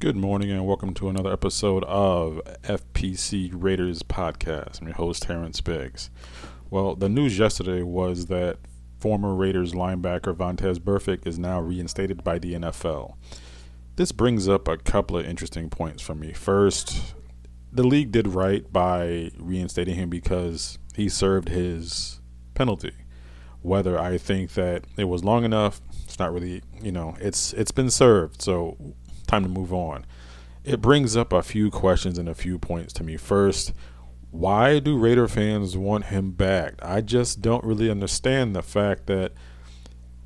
Good morning and welcome to another episode of FPC Raiders Podcast. I'm your host, Terrence Biggs. Well, the news yesterday was that former Raiders linebacker Vontaze Burfict is now reinstated by the NFL. This brings up a couple of interesting points for me. First, the league did right by reinstating him because he served his penalty. Whether I think that it was long enough, it's not really, you know, it's it's been served, so time to move on. It brings up a few questions and a few points to me. First, why do Raider fans want him back? I just don't really understand the fact that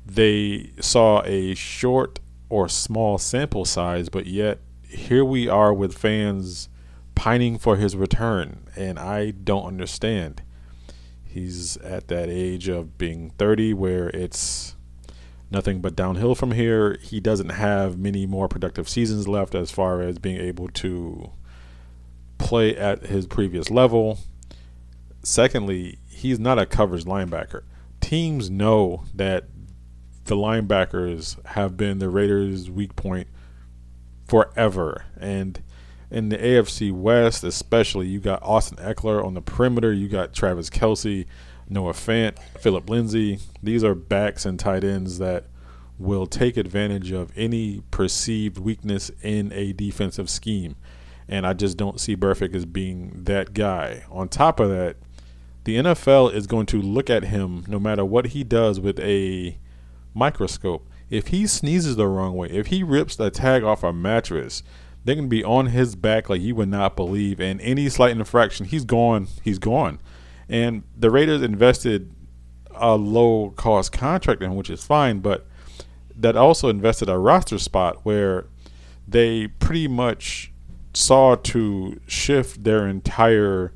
they saw a short or small sample size, but yet here we are with fans pining for his return, and I don't understand. He's at that age of being 30 where it's nothing but downhill from here. He doesn't have many more productive seasons left as far as being able to play at his previous level. Secondly, he's not a coverage linebacker. Teams know that the linebackers have been the Raiders' weak point forever. And in the AFC West, especially, you got Austin Ekeler on the perimeter. You got Travis Kelce, Noah Fant, Phillip Lindsay. These are backs and tight ends that will take advantage of any perceived weakness in a defensive scheme. And I just don't see Burfict as being that guy. On top of that, the NFL is going to look at him no matter what he does with a microscope. If he sneezes the wrong way, if he rips the tag off a mattress, they're going to be on his back like you would not believe. And any slight infraction, he's gone. He's gone. And the Raiders invested a low cost contract in, him, which is fine, but that also invested a roster spot where they pretty much saw to shift their entire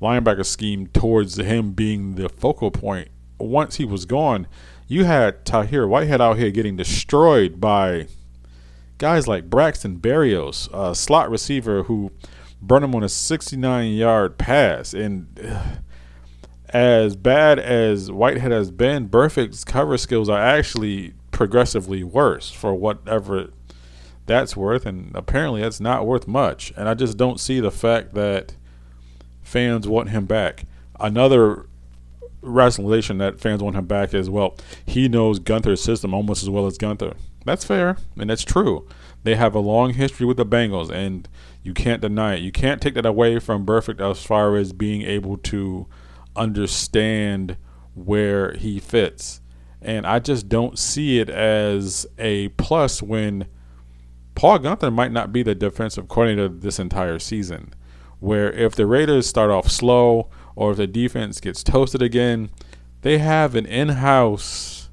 linebacker scheme towards him being the focal point. Once he was gone, you had Tahir Whitehead out here getting destroyed by guys like Braxton Berrios, a slot receiver who burned him on a 69 yard pass. And as bad as Whitehead has been, Burfict's cover skills are actually progressively worse for whatever that's worth. And apparently, that's not worth much. And I just don't see the fact that fans want him back. Another rationalization that fans want him back is well, he knows Guenther's system almost as well as Guenther. That's fair, and that's true. They have a long history with the Bengals, and you can't deny it. You can't take that away from Burfict as far as being able to understand where he fits. And I just don't see it as a plus when Paul Guenther might not be the defensive coordinator this entire season. Where if the Raiders start off slow or if the defense gets toasted again, they have an in house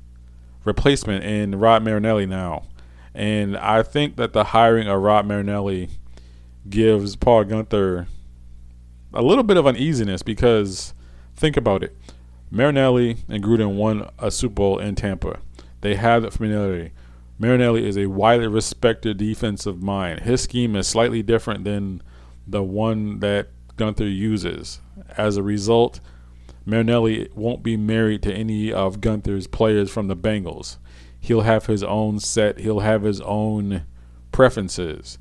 replacement in Rod Marinelli now. And I think that the hiring of Rod Marinelli gives Paul Guenther a little bit of uneasiness because think about it. Marinelli and Gruden won a Super Bowl in Tampa. They have that familiarity. Marinelli is a widely respected defensive mind. His scheme is slightly different than the one that Guenther uses. As a result, Marinelli won't be married to any of Guenther's players from the Bengals. He'll have his own set, he'll have his own preferences.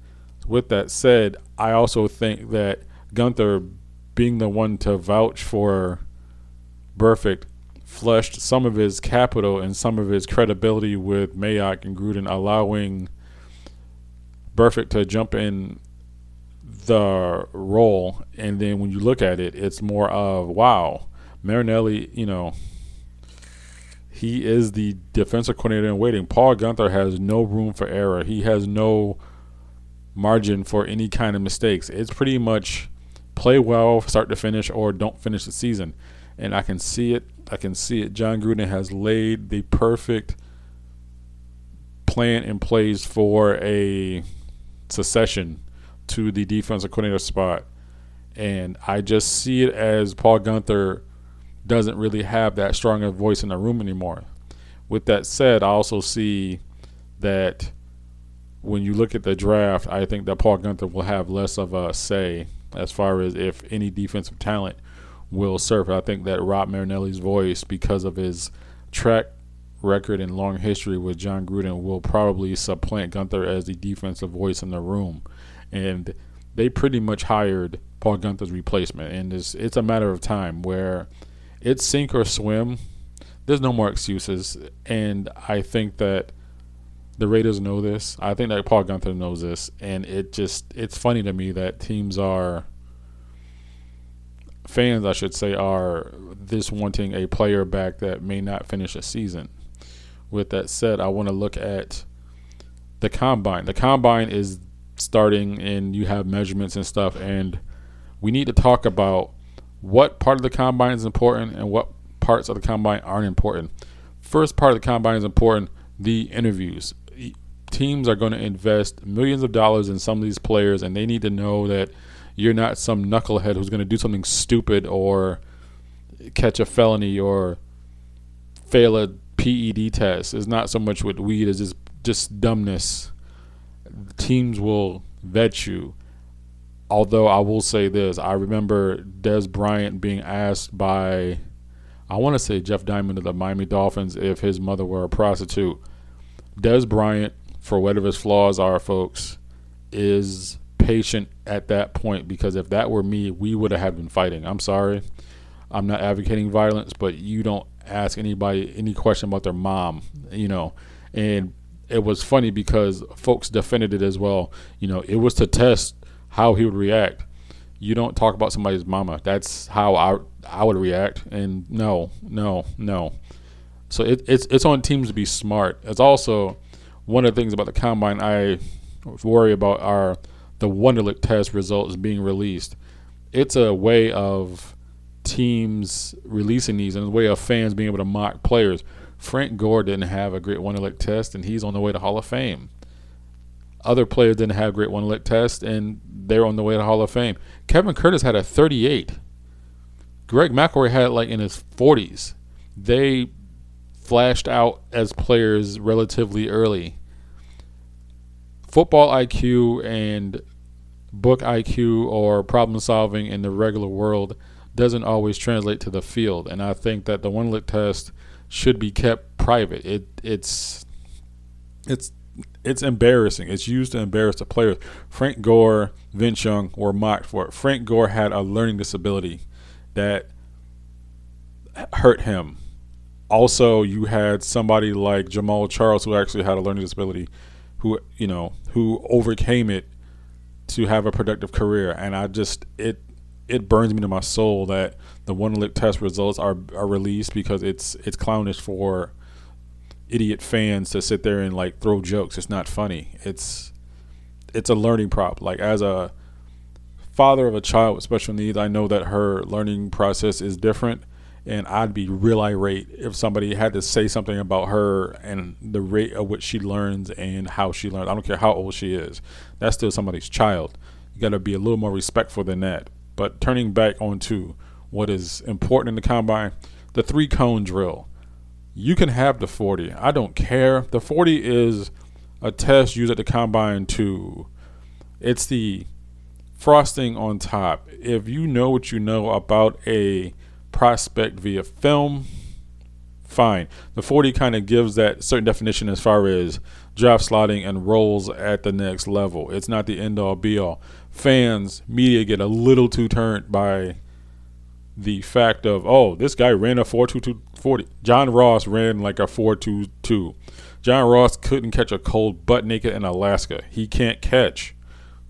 With that said, I also think that Guenther being the one to vouch for Burfict flushed some of his capital and some of his credibility with Mayock and Gruden, allowing Burfict to jump in the role. And then when you look at it, it's more of wow, Marinelli, you know, he is the defensive coordinator in waiting. Paul Guenther has no room for error. He has no margin for any kind of mistakes. It's pretty much play well, start to finish, or don't finish the season. And I can see it. I can see it. Jon Gruden has laid the perfect plan in place for a succession to the defensive coordinator spot. And I just see it as Paul Guenther doesn't really have that strong a voice in the room anymore. With that said, I also see that when you look at the draft, I think that Paul Guenther will have less of a say as far as if any defensive talent will serve. I think that Rob Marinelli's voice, because of his track record and long history with Jon Gruden, will probably supplant Guenther as the defensive voice in the room. And they pretty much hired Paul Guenther's replacement, and it's it's a matter of time where it's sink or swim. There's no more excuses, and I think that the Raiders know this. I think that Paul Guenther knows this, and it just it's funny to me that teams are fans, I should say, are this wanting a player back that may not finish a season. With that said, I want to look at the combine. The combine is starting, and you have measurements and stuff, and we need to talk about what part of the combine is important and what parts of the combine aren't important. First part of the combine is important the interviews. Teams are going to invest millions of dollars in some of these players, and they need to know that you're not some knucklehead who's going to do something stupid or catch a felony or fail a PED test. It's not so much with weed as just just dumbness. Teams will vet you. Although I will say this, I remember Dez Bryant being asked by, I want to say Jeff Diamond of the Miami Dolphins if his mother were a prostitute. Dez Bryant, for whatever his flaws are, folks, is patient at that point because if that were me, we would have been fighting. I'm sorry. I'm not advocating violence, but you don't ask anybody any question about their mom, you know. And it was funny because folks defended it as well. You know, it was to test how he would react. You don't talk about somebody's mama. That's how I I would react. And no, no, no. So it, it's it's on teams to be smart. It's also one of the things about the combine I worry about are the Wonderlic test results being released. It's a way of teams releasing these and a way of fans being able to mock players. Frank Gore didn't have a great Wonderlic test, and he's on the way to Hall of Fame. Other players didn't have great Wonderlic test, and they're on the way to Hall of Fame. Kevin Curtis had a 38. Greg McElroy had it like in his 40s. They flashed out as players relatively early. Football IQ and book IQ or problem solving in the regular world doesn't always translate to the field. And I think that the Wonderlic test should be kept private. It it's it's it's embarrassing. It's used to embarrass the players. Frank Gore, Vince Young were mocked for it. Frank Gore had a learning disability that hurt him. Also, you had somebody like Jamaal Charles who actually had a learning disability, who you know who overcame it to have a productive career. And I just it it burns me to my soul that the Wonderlic test results are are released because it's it's clownish for idiot fans to sit there and like throw jokes. It's not funny. It's it's a learning prop. Like as a father of a child with special needs, I know that her learning process is different and I'd be real irate if somebody had to say something about her and the rate at which she learns and how she learns. I don't care how old she is. That's still somebody's child. You got to be a little more respectful than that. But turning back onto what is important in the combine, the three cone drill. You can have the 40. I don't care. The 40 is a test used at the combine to it's the frosting on top. If you know what you know about a prospect via film, fine. The 40 kind of gives that certain definition as far as draft slotting and roles at the next level. It's not the end all be all. Fans, media get a little too turned by the fact of, oh, this guy ran a 4.2240. John Ross ran like a 4.22. John Ross couldn't catch a cold butt naked in Alaska. He can't catch.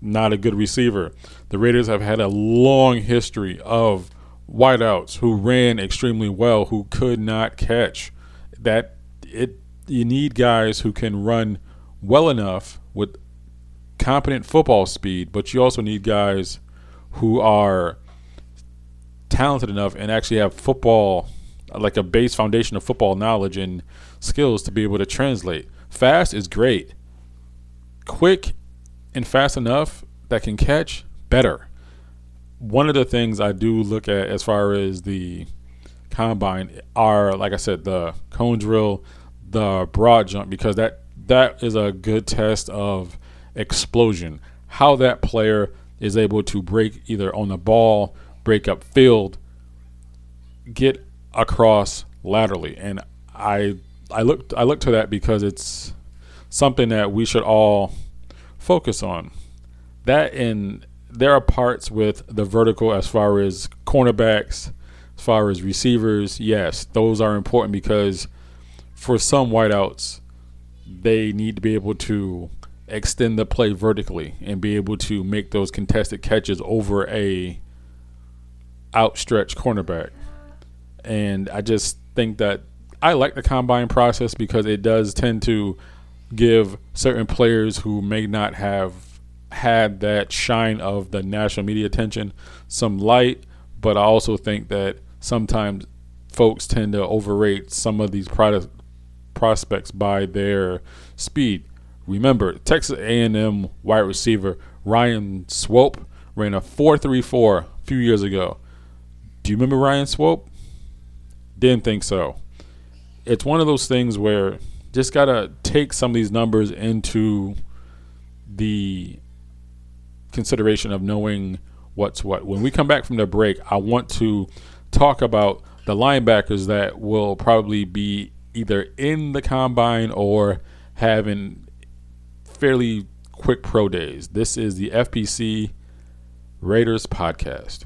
Not a good receiver. The Raiders have had a long history of wideouts who ran extremely well who could not catch. That it you need guys who can run well enough with competent football speed, but you also need guys who are talented enough and actually have football like a base foundation of football knowledge and skills to be able to translate. Fast is great. Quick and fast enough that can catch better one of the things I do look at as far as the combine are, like I said, the cone drill, the broad jump, because that that is a good test of explosion. How that player is able to break either on the ball, break up field, get across laterally, and I I look I look to that because it's something that we should all focus on. That in there are parts with the vertical as far as cornerbacks, as far as receivers. Yes, those are important because for some wideouts, they need to be able to extend the play vertically and be able to make those contested catches over a outstretched cornerback. And I just think that I like the combine process because it does tend to give certain players who may not have had that shine of the national media attention some light, but I also think that sometimes folks tend to overrate some of these product prospects by their speed. Remember, Texas A&M wide receiver Ryan Swope ran a 4.34 a few years ago. Do you remember Ryan Swope? Didn't think so. It's one of those things where just gotta take some of these numbers into the consideration of knowing what's what. When we come back from the break, I want to talk about the linebackers that will probably be either in the combine or having fairly quick pro days. This is the FPC Raiders podcast.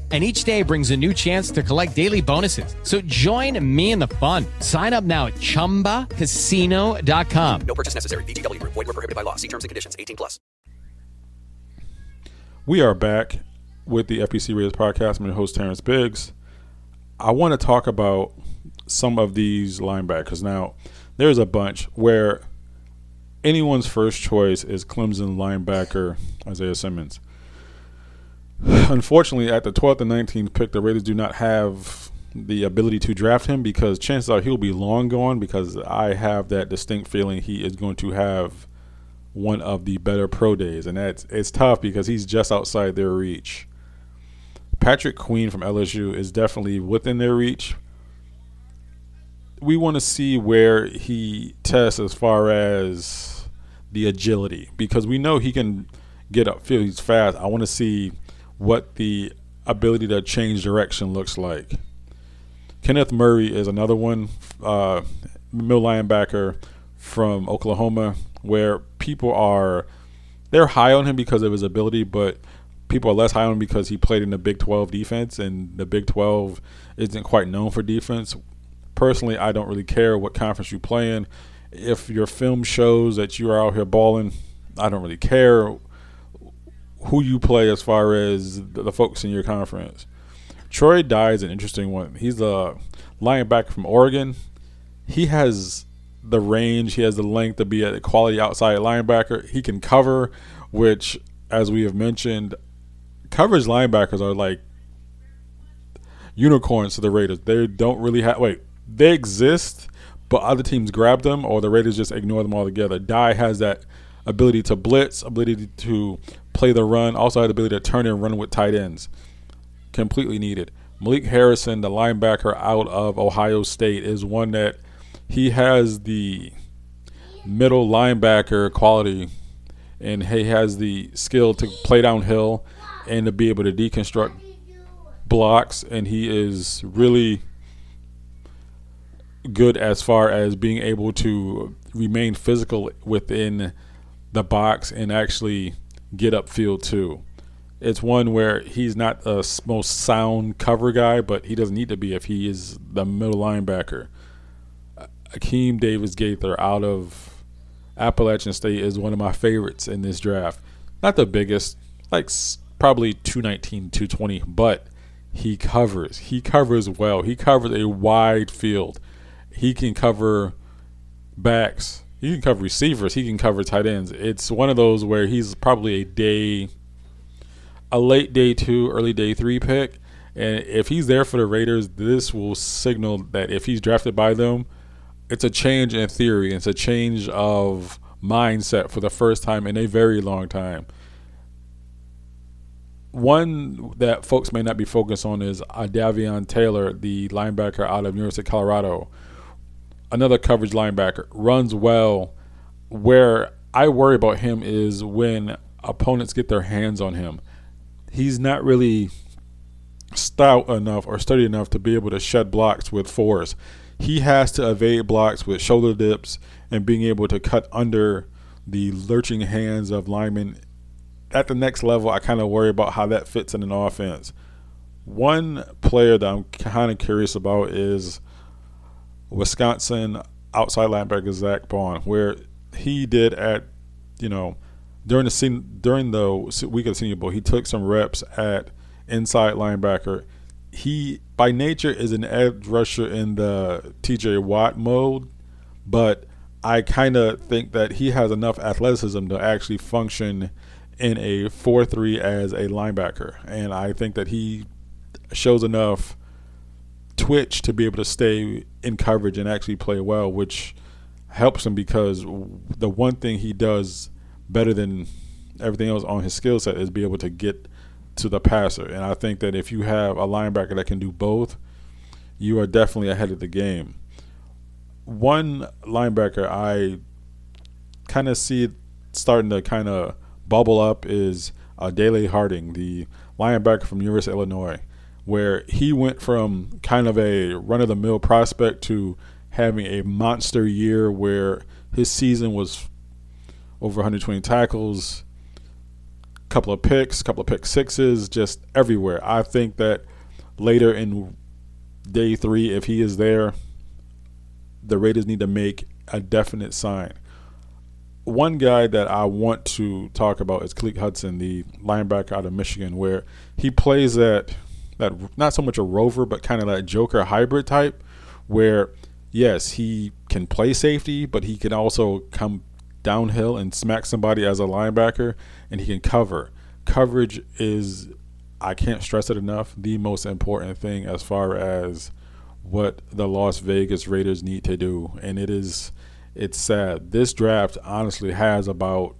and each day brings a new chance to collect daily bonuses. So join me in the fun. Sign up now at ChumbaCasino.com. No purchase necessary. VGW. Void were prohibited by law. See terms and conditions. 18 plus. We are back with the FPC Raiders podcast. I'm your host, Terrence Biggs. I want to talk about some of these linebackers. Now, there's a bunch where anyone's first choice is Clemson linebacker Isaiah Simmons. Unfortunately, at the 12th and 19th pick, the Raiders do not have the ability to draft him because chances are he'll be long gone because I have that distinct feeling he is going to have one of the better pro days and that's it's tough because he's just outside their reach. Patrick Queen from LSU is definitely within their reach. We want to see where he tests as far as the agility because we know he can get upfield. He's fast. I want to see what the ability to change direction looks like. Kenneth Murray is another one, uh, middle linebacker from Oklahoma, where people are they're high on him because of his ability, but people are less high on him because he played in the Big 12 defense, and the Big 12 isn't quite known for defense. Personally, I don't really care what conference you play in. If your film shows that you are out here balling, I don't really care who you play as far as the folks in your conference. Troy Dye is an interesting one. He's a linebacker from Oregon. He has the range, he has the length to be a quality outside linebacker. He can cover, which, as we have mentioned, coverage linebackers are like unicorns to the Raiders. They don't really have, wait, they exist, but other teams grab them or the Raiders just ignore them altogether. Dye has that ability to blitz, ability to play the run, also had the ability to turn and run with tight ends completely needed. Malik Harrison, the linebacker out of Ohio State, is one that he has the middle linebacker quality and he has the skill to play downhill and to be able to deconstruct blocks and he is really good as far as being able to remain physical within the box and actually get upfield too it's one where he's not the most sound cover guy, but he doesn't need to be if he is the middle linebacker. Akeem Davis Gaither out of Appalachian State is one of my favorites in this draft. Not the biggest, like probably 219, 220, but he covers. He covers well. He covers a wide field. He can cover backs. He can cover receivers. He can cover tight ends. It's one of those where he's probably a day a late day two, early day three pick. And if he's there for the Raiders, this will signal that if he's drafted by them, it's a change in theory. It's a change of mindset for the first time in a very long time. One that folks may not be focused on is Davion Taylor, the linebacker out of University of Colorado. Another coverage linebacker runs well. Where I worry about him is when opponents get their hands on him he's not really stout enough or sturdy enough to be able to shed blocks with force. He has to evade blocks with shoulder dips and being able to cut under the lurching hands of linemen. At the next level, I kind of worry about how that fits in an offense. One player that I'm kind of curious about is Wisconsin outside linebacker Zack Baun, where he did at, you know, during the scene, during the week of the Senior Bowl, he took some reps at inside linebacker. He by nature is an edge rusher in the T.J. Watt mode, but I kind of think that he has enough athleticism to actually function in a 4-3 as a linebacker, and I think that he shows enough twitch to be able to stay in coverage and actually play well, which helps him because the one thing he does better than everything else on his skill set is be able to get to the passer. And I think that if you have a linebacker that can do both, you are definitely ahead of the game. One linebacker I kind of see starting to kind of bubble up is uh, Harding, the linebacker from University of Illinois, where he went from kind of a run of the mill prospect to having a monster year where his season was over 120 tackles, couple of picks, couple of pick sixes, just everywhere. I think that later in day three, if he is there, the Raiders need to make a definite sign. one guy that I want to talk about is Khaleke Hudson, the linebacker out of Michigan, where he plays that that not so much a rover, but kind of that Joker hybrid type, where yes, he can play safety, but he can also come downhill and smack somebody as a linebacker, and he can cover. Coverage is, I can't stress it enough, the most important thing as far as what the Las Vegas Raiders need to do, and it is it's sad. This draft honestly has about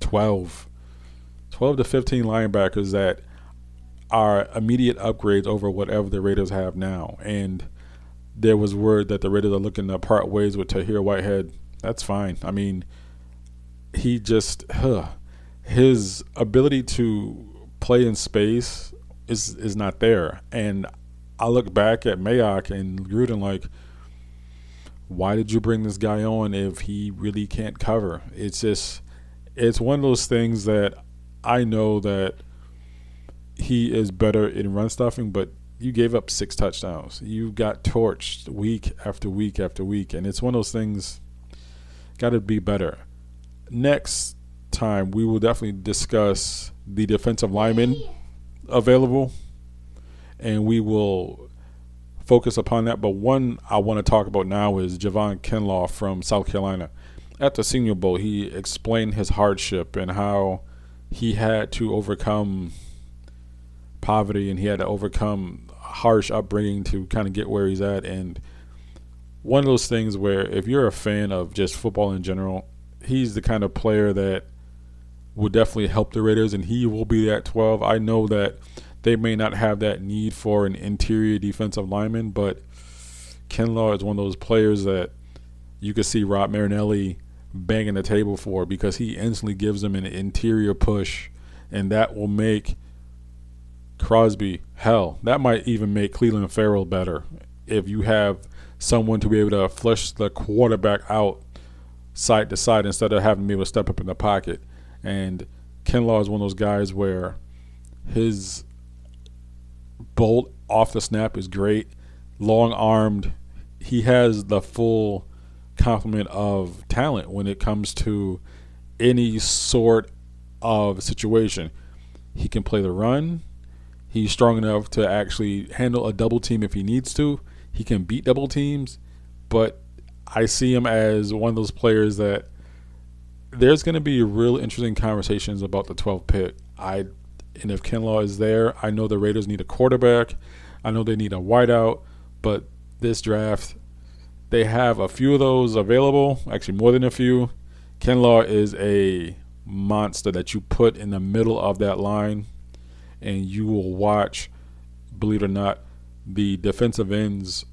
12, 12 to 15 linebackers that are immediate upgrades over whatever the Raiders have now. And there was word that the Raiders are looking to part ways with Tahir Whitehead. That's fine. I mean, he just, huh, his ability to play in space is is not there. And I look back at Mayock and Gruden like, why did you bring this guy on if he really can't cover? It's just, it's one of those things that I know that he is better in run stuffing, but you gave up six touchdowns. You got torched week after week after week, and it's one of those things. Got to be better. Next time, we will definitely discuss the defensive linemen available, and we will focus upon that. But one I want to talk about now is Javon Kinlaw from South Carolina. At the Senior Bowl, he explained his hardship and how he had to overcome poverty and he had to overcome harsh upbringing to kind of get where he's at. And one of those things where if you're a fan of just football in general, he's the kind of player that would definitely help the Raiders, and he will be at 12. I know that they may not have that need for an interior defensive lineman, but Kinlaw is one of those players that you could see Rob Marinelli banging the table for because he instantly gives them an interior push, and that will make Crosby hell. That might even make Clelin Ferrell better if you have someone to be able to flush the quarterback out side to side instead of having to be able to step up in the pocket. And Kinlaw is one of those guys where his bolt off the snap is great. Long armed. He has the full complement of talent when it comes to any sort of situation. He can play the run. He's strong enough to actually handle a double team if he needs to. He can beat double teams, but I see him as one of those players that there's going to be real interesting conversations about the 12 pick. I and if Kinlaw is there, I know the Raiders need a quarterback. I know they need a wideout, but this draft they have a few of those available, actually more than a few. Kinlaw is a monster that you put in the middle of that line and you will watch, believe it or not, the defensive ends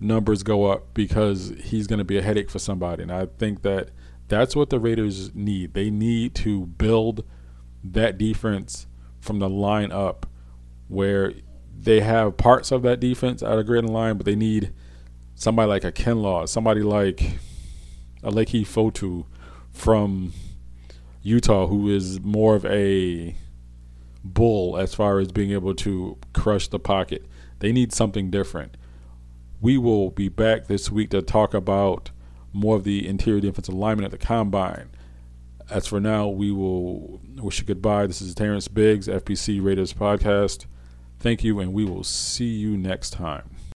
numbers go up because he's going to be a headache for somebody. And I think that that's what the Raiders need. They need to build that defense from the line up where they have parts of that defense of grid and line, but they need somebody like a Kinlaw, somebody like a Leki Fotu from Utah, who is more of a bull as far as being able to crush the pocket. They need something different. We will be back this week to talk about more of the interior defensive linemen at the combine. As for now, we will wish you goodbye. This is Terrence Biggs, FPC Raiders Podcast. Thank you, and we will see you next time.